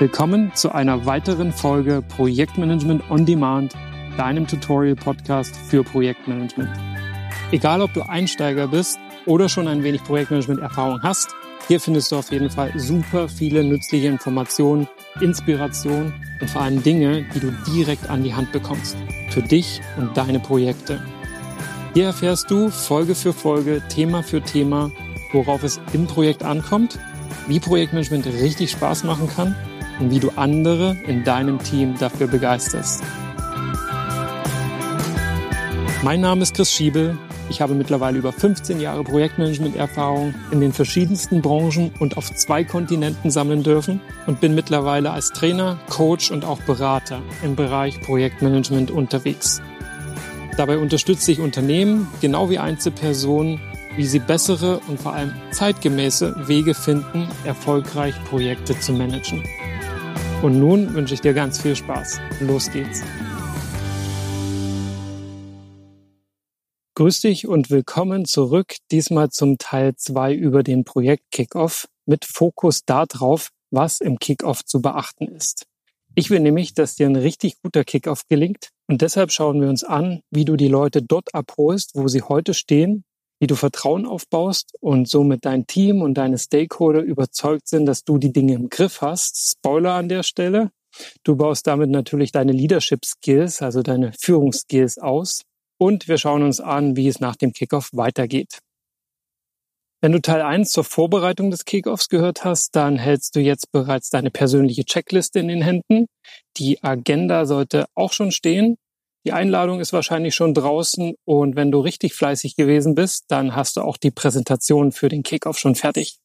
Willkommen zu einer weiteren Folge Projektmanagement on Demand, deinem Tutorial-Podcast für Projektmanagement. Egal, ob du Einsteiger bist oder schon ein wenig Projektmanagement-Erfahrung hast, hier findest du auf jeden Fall super viele nützliche Informationen, Inspiration und vor allem Dinge, die du direkt an die Hand bekommst. Für dich und deine Projekte. Hier erfährst du Folge für Folge, Thema für Thema, worauf es im Projekt ankommt, wie Projektmanagement richtig Spaß machen kann und wie du andere in deinem Team dafür begeisterst. Mein Name ist Chris Schiebel. Ich habe mittlerweile über 15 Jahre Projektmanagement-Erfahrung in den verschiedensten Branchen und auf zwei Kontinenten sammeln dürfen und bin mittlerweile als Trainer, Coach und auch Berater im Bereich Projektmanagement unterwegs. Dabei unterstütze ich Unternehmen, genau wie Einzelpersonen, wie sie bessere und vor allem zeitgemäße Wege finden, erfolgreich Projekte zu managen. Und nun wünsche ich dir ganz viel Spaß. Los geht's. Grüß dich und willkommen zurück, diesmal zum Teil 2 über den Projekt Kickoff mit Fokus darauf, was im Kickoff zu beachten ist. Ich will nämlich, dass dir ein richtig guter Kickoff gelingt und deshalb schauen wir uns an, wie du die Leute dort abholst, wo sie heute stehen wie du Vertrauen aufbaust und somit dein Team und deine Stakeholder überzeugt sind, dass du die Dinge im Griff hast. Spoiler an der Stelle. Du baust damit natürlich deine Leadership Skills, also deine Führungsskills aus. Und wir schauen uns an, wie es nach dem Kickoff weitergeht. Wenn du Teil 1 zur Vorbereitung des Kickoffs gehört hast, dann hältst du jetzt bereits deine persönliche Checkliste in den Händen. Die Agenda sollte auch schon stehen. Die Einladung ist wahrscheinlich schon draußen und wenn du richtig fleißig gewesen bist, dann hast du auch die Präsentation für den Kickoff schon fertig.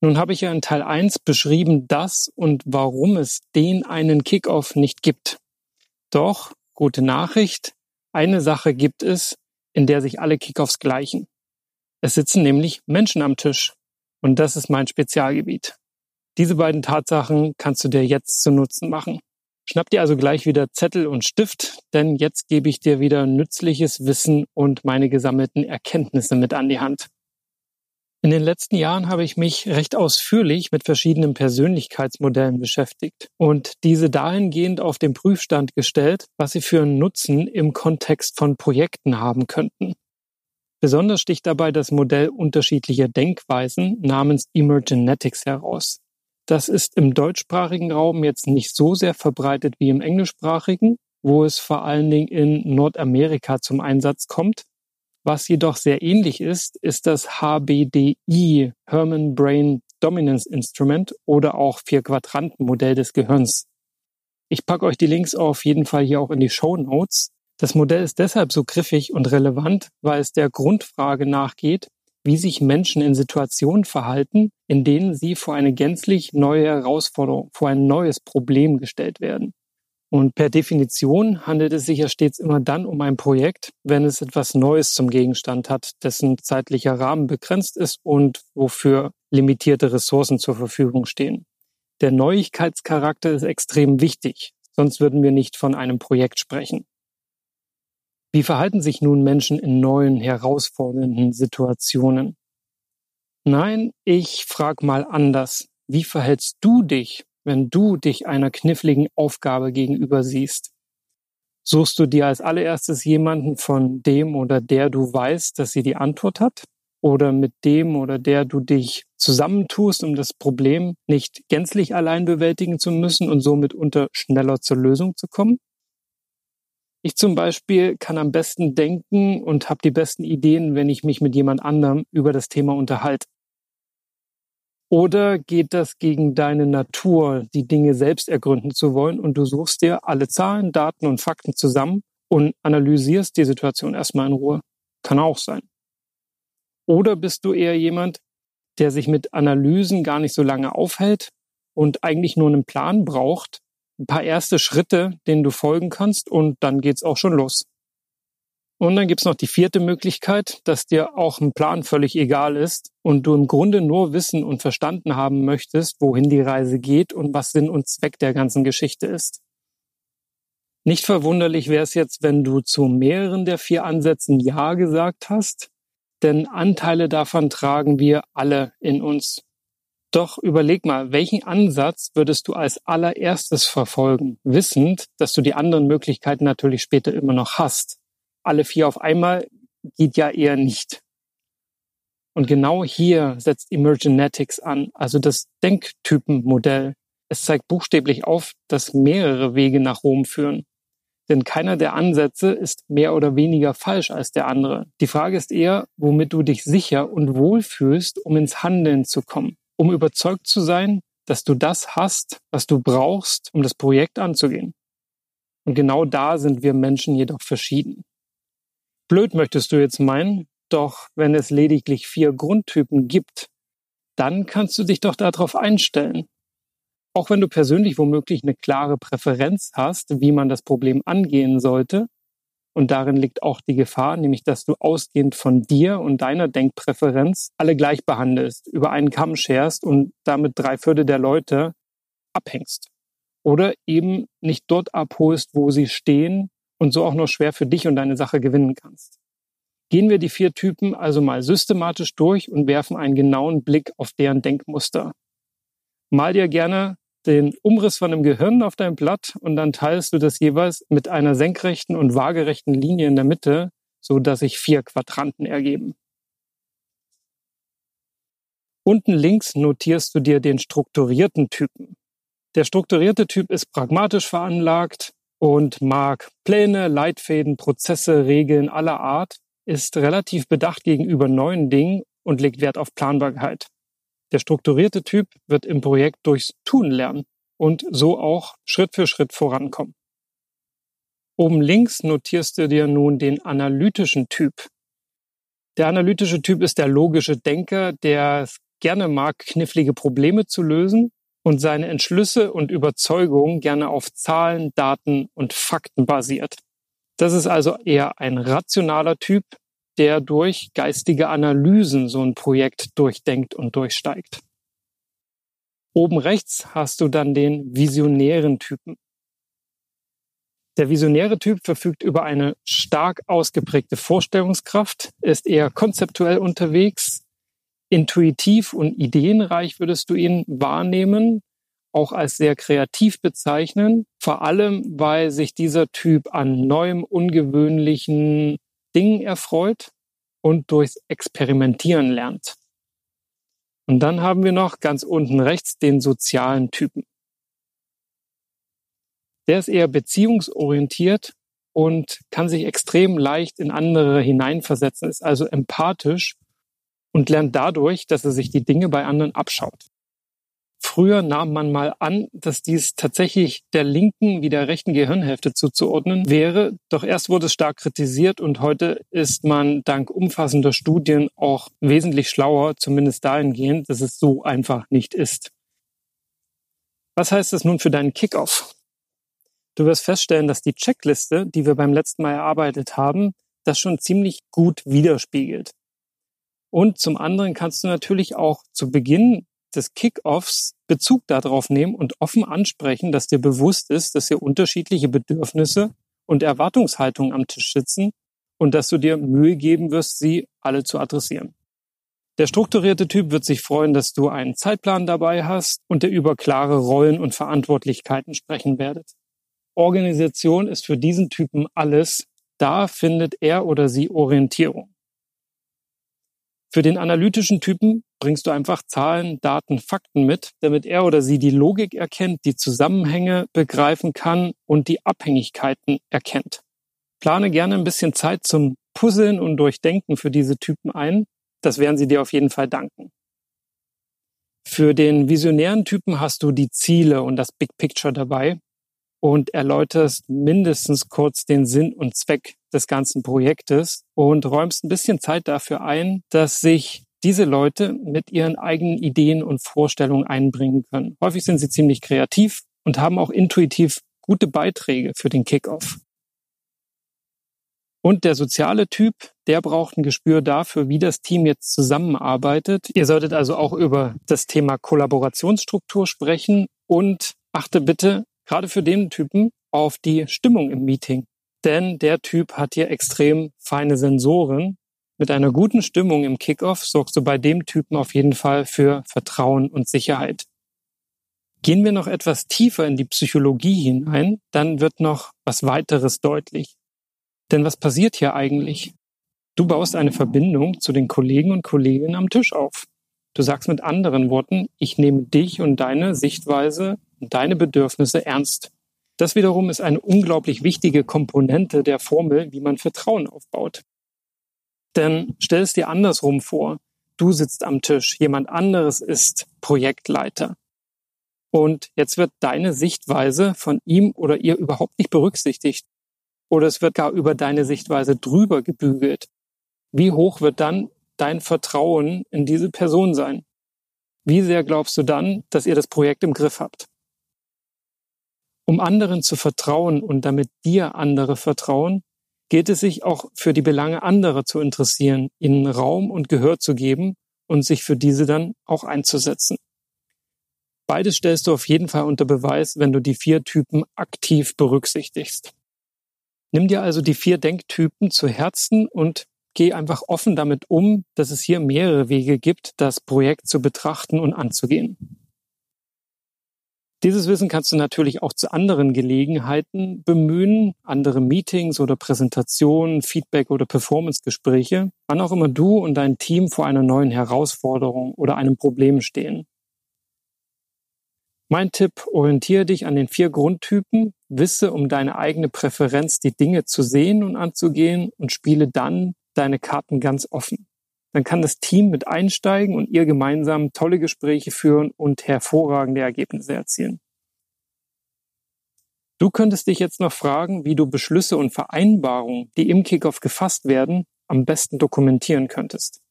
Nun habe ich ja in Teil 1 beschrieben, dass und warum es den einen Kickoff nicht gibt. Doch, gute Nachricht, eine Sache gibt es, in der sich alle Kickoffs gleichen. Es sitzen nämlich Menschen am Tisch und das ist mein Spezialgebiet. Diese beiden Tatsachen kannst du dir jetzt zu Nutzen machen. Schnapp dir also gleich wieder Zettel und Stift, denn jetzt gebe ich dir wieder nützliches Wissen und meine gesammelten Erkenntnisse mit an die Hand. In den letzten Jahren habe ich mich recht ausführlich mit verschiedenen Persönlichkeitsmodellen beschäftigt und diese dahingehend auf den Prüfstand gestellt, was sie für einen Nutzen im Kontext von Projekten haben könnten. Besonders sticht dabei das Modell unterschiedlicher Denkweisen namens Emergenetics heraus. Das ist im deutschsprachigen Raum jetzt nicht so sehr verbreitet wie im englischsprachigen, wo es vor allen Dingen in Nordamerika zum Einsatz kommt. Was jedoch sehr ähnlich ist, ist das HBDI, Herman Brain Dominance Instrument oder auch Vier-Quadranten-Modell des Gehirns. Ich packe euch die Links auf jeden Fall hier auch in die Show Notes. Das Modell ist deshalb so griffig und relevant, weil es der Grundfrage nachgeht, wie sich Menschen in Situationen verhalten, in denen sie vor eine gänzlich neue Herausforderung, vor ein neues Problem gestellt werden. Und per Definition handelt es sich ja stets immer dann um ein Projekt, wenn es etwas Neues zum Gegenstand hat, dessen zeitlicher Rahmen begrenzt ist und wofür limitierte Ressourcen zur Verfügung stehen. Der Neuigkeitscharakter ist extrem wichtig, sonst würden wir nicht von einem Projekt sprechen. Wie verhalten sich nun Menschen in neuen, herausfordernden Situationen? Nein, ich frage mal anders. Wie verhältst du dich, wenn du dich einer kniffligen Aufgabe gegenüber siehst? Suchst du dir als allererstes jemanden, von dem oder der du weißt, dass sie die Antwort hat? Oder mit dem oder der du dich zusammentust, um das Problem nicht gänzlich allein bewältigen zu müssen und somit unter schneller zur Lösung zu kommen? Ich zum Beispiel kann am besten denken und habe die besten Ideen, wenn ich mich mit jemand anderem über das Thema unterhalte. Oder geht das gegen deine Natur, die Dinge selbst ergründen zu wollen und du suchst dir alle Zahlen, Daten und Fakten zusammen und analysierst die Situation erstmal in Ruhe? Kann auch sein. Oder bist du eher jemand, der sich mit Analysen gar nicht so lange aufhält und eigentlich nur einen Plan braucht, ein paar erste Schritte, denen du folgen kannst und dann geht's auch schon los. Und dann gibt's noch die vierte Möglichkeit, dass dir auch ein Plan völlig egal ist und du im Grunde nur wissen und verstanden haben möchtest, wohin die Reise geht und was Sinn und Zweck der ganzen Geschichte ist. Nicht verwunderlich wäre es jetzt, wenn du zu mehreren der vier Ansätzen Ja gesagt hast, denn Anteile davon tragen wir alle in uns. Doch überleg mal, welchen Ansatz würdest du als allererstes verfolgen, wissend, dass du die anderen Möglichkeiten natürlich später immer noch hast. Alle vier auf einmal geht ja eher nicht. Und genau hier setzt Emergenetics an, also das Denktypenmodell. Es zeigt buchstäblich auf, dass mehrere Wege nach Rom führen. Denn keiner der Ansätze ist mehr oder weniger falsch als der andere. Die Frage ist eher, womit du dich sicher und wohl fühlst, um ins Handeln zu kommen, um überzeugt zu sein, dass du das hast, was du brauchst, um das Projekt anzugehen. Und genau da sind wir Menschen jedoch verschieden. Blöd möchtest du jetzt meinen, doch wenn es lediglich vier Grundtypen gibt, dann kannst du dich doch darauf einstellen. Auch wenn du persönlich womöglich eine klare Präferenz hast, wie man das Problem angehen sollte, und darin liegt auch die Gefahr, nämlich dass du ausgehend von dir und deiner Denkpräferenz alle gleich behandelst, über einen Kamm scherst und damit drei Viertel der Leute abhängst. Oder eben nicht dort abholst, wo sie stehen und so auch nur schwer für dich und deine Sache gewinnen kannst. Gehen wir die vier Typen also mal systematisch durch und werfen einen genauen Blick auf deren Denkmuster. Mal dir gerne den Umriss von einem Gehirn auf deinem Blatt und dann teilst du das jeweils mit einer senkrechten und waagerechten Linie in der Mitte, so dass sich vier Quadranten ergeben. Unten links notierst du dir den strukturierten Typen. Der strukturierte Typ ist pragmatisch veranlagt und mag Pläne, Leitfäden, Prozesse, Regeln aller Art, ist relativ bedacht gegenüber neuen Dingen und legt Wert auf Planbarkeit. Der strukturierte Typ wird im Projekt durchs Tun lernen und so auch Schritt für Schritt vorankommen. Oben links notierst du dir nun den analytischen Typ. Der analytische Typ ist der logische Denker, der es gerne mag, knifflige Probleme zu lösen und seine Entschlüsse und Überzeugungen gerne auf Zahlen, Daten und Fakten basiert. Das ist also eher ein rationaler Typ, der durch geistige Analysen so ein Projekt durchdenkt und durchsteigt. Oben rechts hast du dann den visionären Typen. Der visionäre Typ verfügt über eine stark ausgeprägte Vorstellungskraft, ist eher konzeptuell unterwegs, intuitiv und ideenreich würdest du ihn wahrnehmen, auch als sehr kreativ bezeichnen, vor allem weil sich dieser Typ an neuem, ungewöhnlichen Dingen erfreut und durchs Experimentieren lernt. Und dann haben wir noch ganz unten rechts den sozialen Typen. Der ist eher beziehungsorientiert und kann sich extrem leicht in andere hineinversetzen, ist also empathisch und lernt dadurch, dass er sich die Dinge bei anderen abschaut. Früher nahm man mal an, dass dies tatsächlich der linken wie der rechten Gehirnhälfte zuzuordnen wäre. Doch erst wurde es stark kritisiert und heute ist man dank umfassender Studien auch wesentlich schlauer, zumindest dahingehend, dass es so einfach nicht ist. Was heißt das nun für deinen Kickoff? Du wirst feststellen, dass die Checkliste, die wir beim letzten Mal erarbeitet haben, das schon ziemlich gut widerspiegelt. Und zum anderen kannst du natürlich auch zu Beginn des Kickoffs Bezug darauf nehmen und offen ansprechen, dass dir bewusst ist, dass hier unterschiedliche Bedürfnisse und Erwartungshaltungen am Tisch sitzen und dass du dir Mühe geben wirst, sie alle zu adressieren. Der strukturierte Typ wird sich freuen, dass du einen Zeitplan dabei hast und der über klare Rollen und Verantwortlichkeiten sprechen werdet. Organisation ist für diesen Typen alles. Da findet er oder sie Orientierung. Für den analytischen Typen bringst du einfach Zahlen, Daten, Fakten mit, damit er oder sie die Logik erkennt, die Zusammenhänge begreifen kann und die Abhängigkeiten erkennt. Plane gerne ein bisschen Zeit zum Puzzeln und Durchdenken für diese Typen ein. Das werden sie dir auf jeden Fall danken. Für den visionären Typen hast du die Ziele und das Big Picture dabei und erläuterst mindestens kurz den Sinn und Zweck des ganzen Projektes und räumst ein bisschen Zeit dafür ein, dass sich diese Leute mit ihren eigenen Ideen und Vorstellungen einbringen können. Häufig sind sie ziemlich kreativ und haben auch intuitiv gute Beiträge für den Kickoff. Und der soziale Typ, der braucht ein Gespür dafür, wie das Team jetzt zusammenarbeitet. Ihr solltet also auch über das Thema Kollaborationsstruktur sprechen und achte bitte gerade für den Typen auf die Stimmung im Meeting. Denn der Typ hat hier extrem feine Sensoren Mit einer guten Stimmung im Kickoff sorgst du bei dem Typen auf jeden Fall für Vertrauen und Sicherheit. Gehen wir noch etwas tiefer in die Psychologie hinein, dann wird noch was weiteres deutlich. Denn was passiert hier eigentlich? Du baust eine Verbindung zu den Kollegen und Kolleginnen am Tisch auf. Du sagst mit anderen Worten, ich nehme dich und deine Sichtweise und deine Bedürfnisse ernst. Das wiederum ist eine unglaublich wichtige Komponente der Formel, wie man Vertrauen aufbaut. Denn stell es dir andersrum vor. Du sitzt am Tisch, jemand anderes ist Projektleiter. Und jetzt wird deine Sichtweise von ihm oder ihr überhaupt nicht berücksichtigt. Oder es wird gar über deine Sichtweise drüber gebügelt. Wie hoch wird dann dein Vertrauen in diese Person sein? Wie sehr glaubst du dann, dass ihr das Projekt im Griff habt? Um anderen zu vertrauen und damit dir andere vertrauen, gilt es sich auch für die Belange anderer zu interessieren, ihnen Raum und Gehör zu geben und sich für diese dann auch einzusetzen. Beides stellst du auf jeden Fall unter Beweis, wenn du die vier Typen aktiv berücksichtigst. Nimm dir also die vier Denktypen zu Herzen und geh einfach offen damit um, dass es hier mehrere Wege gibt, das Projekt zu betrachten und anzugehen. Dieses Wissen kannst du natürlich auch zu anderen Gelegenheiten bemühen, andere Meetings oder Präsentationen, Feedback oder Performancegespräche, wann auch immer du und dein Team vor einer neuen Herausforderung oder einem Problem stehen. Mein Tipp, orientiere dich an den vier Grundtypen, wisse um deine eigene Präferenz, die Dinge zu sehen und anzugehen und spiele dann deine Karten ganz offen. Dann kann das Team mit einsteigen und ihr gemeinsam tolle Gespräche führen und hervorragende Ergebnisse erzielen. Du könntest dich jetzt noch fragen, wie du Beschlüsse und Vereinbarungen, die im Kickoff gefasst werden, am besten dokumentieren könntest.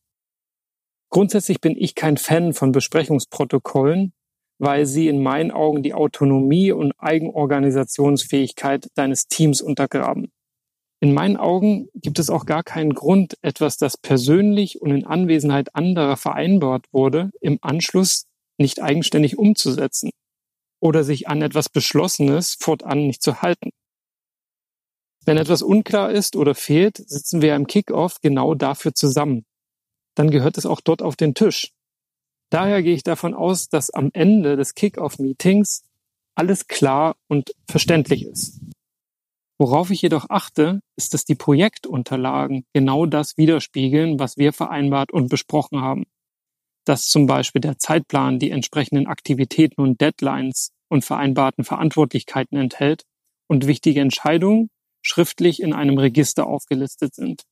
Grundsätzlich bin ich kein Fan von Besprechungsprotokollen, weil sie in meinen Augen die Autonomie und Eigenorganisationsfähigkeit deines Teams untergraben. In meinen Augen gibt es auch gar keinen Grund, etwas, das persönlich und in Anwesenheit anderer vereinbart wurde, im Anschluss nicht eigenständig umzusetzen oder sich an etwas Beschlossenes fortan nicht zu halten. Wenn etwas unklar ist oder fehlt, sitzen wir im Kickoff genau dafür zusammen. Dann gehört es auch dort auf den Tisch. Daher gehe ich davon aus, dass am Ende des Kickoff-Meetings alles klar und verständlich ist. Worauf ich jedoch achte, ist, dass die Projektunterlagen genau das widerspiegeln, was wir vereinbart und besprochen haben. Dass zum Beispiel der Zeitplan die entsprechenden Aktivitäten und Deadlines und vereinbarten Verantwortlichkeiten enthält und wichtige Entscheidungen schriftlich in einem Register aufgelistet sind.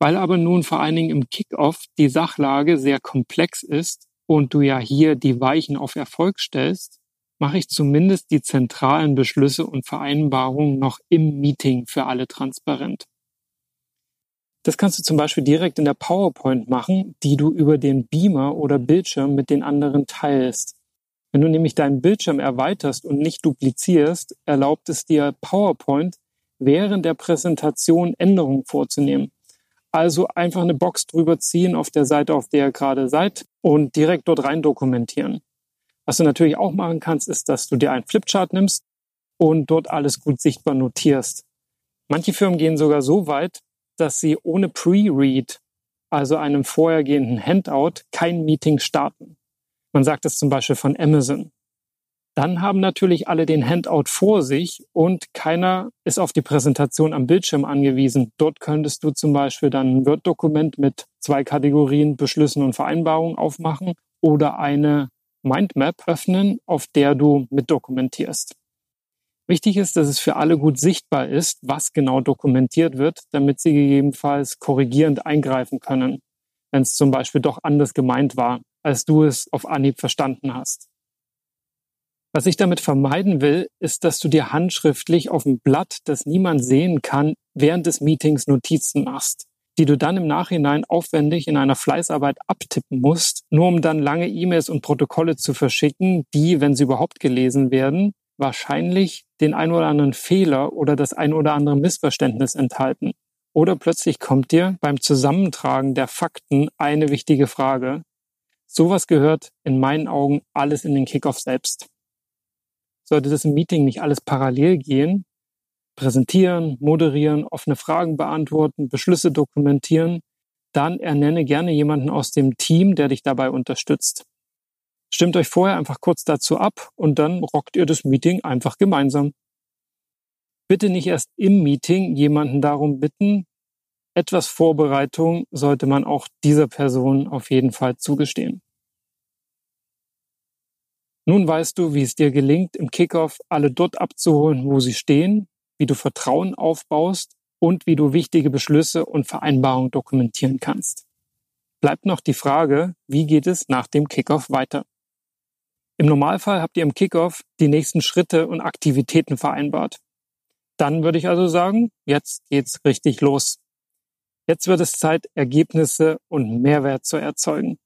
Weil aber nun vor allen Dingen im Kickoff die Sachlage sehr komplex ist und du ja hier die Weichen auf Erfolg stellst, mache ich zumindest die zentralen Beschlüsse und Vereinbarungen noch im Meeting für alle transparent. Das kannst du zum Beispiel direkt in der PowerPoint machen, die du über den Beamer oder Bildschirm mit den anderen teilst. Wenn du nämlich deinen Bildschirm erweiterst und nicht duplizierst, erlaubt es dir PowerPoint während der Präsentation Änderungen vorzunehmen. Also einfach eine Box drüber ziehen auf der Seite, auf der ihr gerade seid und direkt dort rein dokumentieren. Was du natürlich auch machen kannst, ist, dass du dir einen Flipchart nimmst und dort alles gut sichtbar notierst. Manche Firmen gehen sogar so weit, dass sie ohne Pre-Read, also einem vorhergehenden Handout, kein Meeting starten. Man sagt das zum Beispiel von Amazon. Dann haben natürlich alle den Handout vor sich und keiner ist auf die Präsentation am Bildschirm angewiesen. Dort könntest du zum Beispiel dann ein Word-Dokument mit zwei Kategorien Beschlüssen und Vereinbarungen aufmachen oder eine Mindmap öffnen, auf der du mit dokumentierst. Wichtig ist, dass es für alle gut sichtbar ist, was genau dokumentiert wird, damit sie gegebenenfalls korrigierend eingreifen können, wenn es zum Beispiel doch anders gemeint war, als du es auf Anhieb verstanden hast. Was ich damit vermeiden will, ist, dass du dir handschriftlich auf dem Blatt, das niemand sehen kann, während des Meetings Notizen machst die du dann im Nachhinein aufwendig in einer Fleißarbeit abtippen musst, nur um dann lange E-Mails und Protokolle zu verschicken, die, wenn sie überhaupt gelesen werden, wahrscheinlich den ein oder anderen Fehler oder das ein oder andere Missverständnis enthalten. Oder plötzlich kommt dir beim Zusammentragen der Fakten eine wichtige Frage. Sowas gehört in meinen Augen alles in den Kickoff selbst. Sollte das im Meeting nicht alles parallel gehen, präsentieren, moderieren, offene Fragen beantworten, Beschlüsse dokumentieren, dann ernenne gerne jemanden aus dem Team, der dich dabei unterstützt. Stimmt euch vorher einfach kurz dazu ab und dann rockt ihr das Meeting einfach gemeinsam. Bitte nicht erst im Meeting jemanden darum bitten. Etwas Vorbereitung sollte man auch dieser Person auf jeden Fall zugestehen. Nun weißt du, wie es dir gelingt, im Kickoff alle dort abzuholen, wo sie stehen, wie du Vertrauen aufbaust und wie du wichtige Beschlüsse und Vereinbarungen dokumentieren kannst. Bleibt noch die Frage, wie geht es nach dem Kickoff weiter? Im Normalfall habt ihr im Kickoff die nächsten Schritte und Aktivitäten vereinbart. Dann würde ich also sagen, jetzt geht's richtig los. Jetzt wird es Zeit, Ergebnisse und Mehrwert zu erzeugen.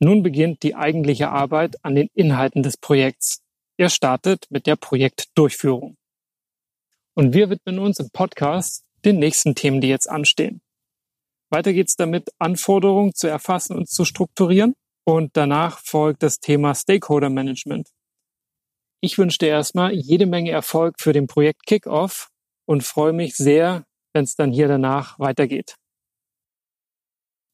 Nun beginnt die eigentliche Arbeit an den Inhalten des Projekts. Er startet mit der Projektdurchführung. Und wir widmen uns im Podcast den nächsten Themen, die jetzt anstehen. Weiter geht's damit, Anforderungen zu erfassen und zu strukturieren. Und danach folgt das Thema Stakeholder Management. Ich wünsche dir erstmal jede Menge Erfolg für den Projekt Kickoff und freue mich sehr, wenn es dann hier danach weitergeht.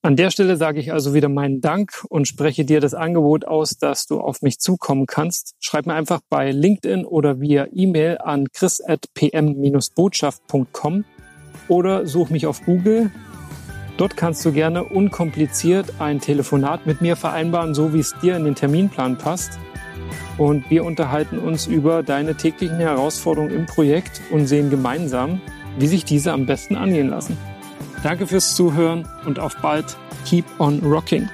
An der Stelle sage ich also wieder meinen Dank und spreche dir das Angebot aus, dass du auf mich zukommen kannst. Schreib mir einfach bei LinkedIn oder via E-Mail an chris.pm-botschaft.com oder such mich auf Google Dort kannst du gerne unkompliziert ein Telefonat mit mir vereinbaren, so wie es dir in den Terminplan passt. Und wir unterhalten uns über deine täglichen Herausforderungen im Projekt und sehen gemeinsam, wie sich diese am besten angehen lassen. Danke fürs Zuhören und auf bald. Keep on rocking.